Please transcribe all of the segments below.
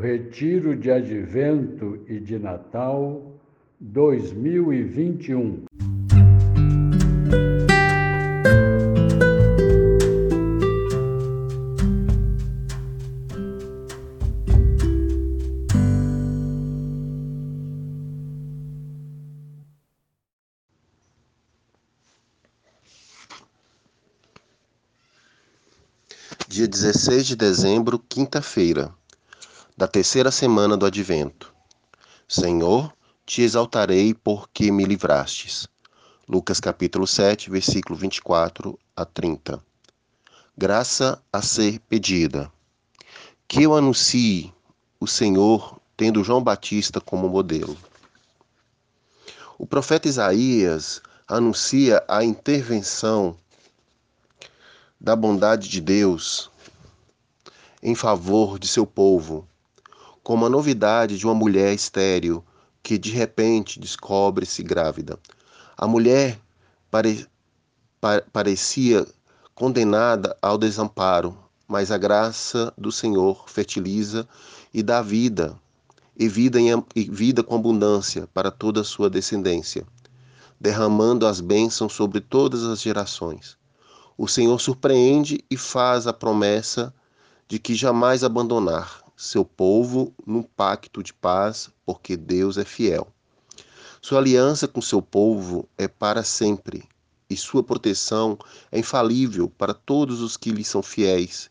Retiro de Advento e de Natal 2021. Dia 16 de dezembro, quinta-feira, da terceira semana do Advento. Senhor, te exaltarei porque me livrastes. Lucas capítulo 7, versículo 24 a 30. Graça a ser pedida. Que eu anuncie o Senhor tendo João Batista como modelo. O profeta Isaías anuncia a intervenção da bondade de Deus em favor de seu povo, como a novidade de uma mulher estéril que de repente descobre-se grávida. A mulher pare, parecia condenada ao desamparo, mas a graça do Senhor fertiliza e dá vida, e vida, em, e vida com abundância para toda a sua descendência, derramando as bênçãos sobre todas as gerações. O Senhor surpreende e faz a promessa de que jamais abandonar seu povo num pacto de paz, porque Deus é fiel. Sua aliança com seu povo é para sempre, e sua proteção é infalível para todos os que lhe são fiéis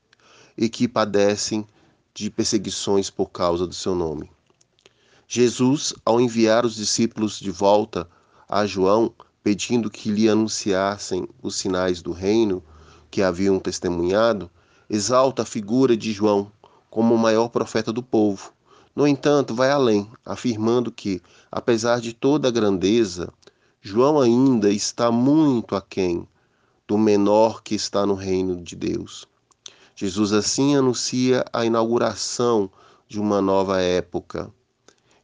e que padecem de perseguições por causa do seu nome. Jesus, ao enviar os discípulos de volta a João, pedindo que lhe anunciassem os sinais do reino que haviam testemunhado, exalta a figura de João como o maior profeta do povo. No entanto, vai além, afirmando que, apesar de toda a grandeza, João ainda está muito aquém do menor que está no reino de Deus. Jesus assim anuncia a inauguração de uma nova época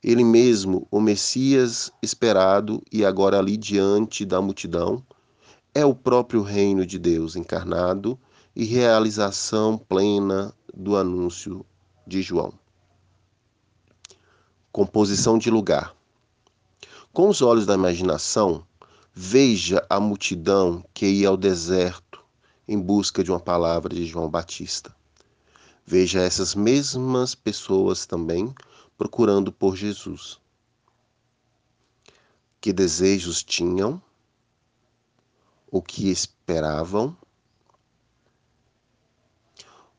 ele mesmo, o Messias esperado e agora ali diante da multidão, é o próprio reino de Deus encarnado e realização plena do anúncio de João. Composição de lugar. Com os olhos da imaginação, veja a multidão que ia ao deserto em busca de uma palavra de João Batista. Veja essas mesmas pessoas também procurando por Jesus. Que desejos tinham? O que esperavam?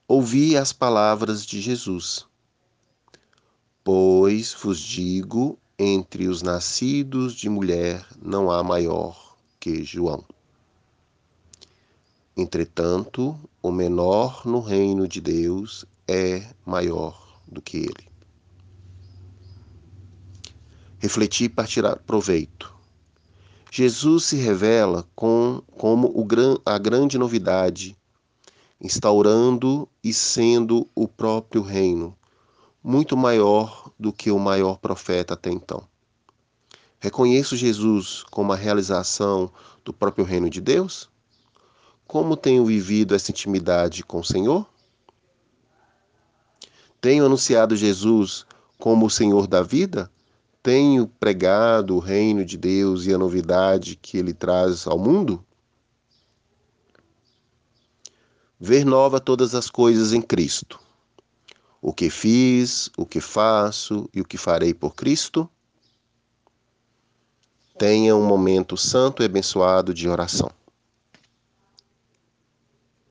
Ouvi as palavras de Jesus. Pois vos digo, entre os nascidos de mulher não há maior que João. Entretanto, o menor no reino de Deus é maior do que ele refletir para tirar proveito. Jesus se revela com, como o, a grande novidade, instaurando e sendo o próprio reino, muito maior do que o maior profeta até então. Reconheço Jesus como a realização do próprio reino de Deus? Como tenho vivido essa intimidade com o Senhor? Tenho anunciado Jesus como o Senhor da vida? tenho pregado o reino de Deus e a novidade que ele traz ao mundo? Ver nova todas as coisas em Cristo. O que fiz, o que faço e o que farei por Cristo? Tenha um momento santo e abençoado de oração.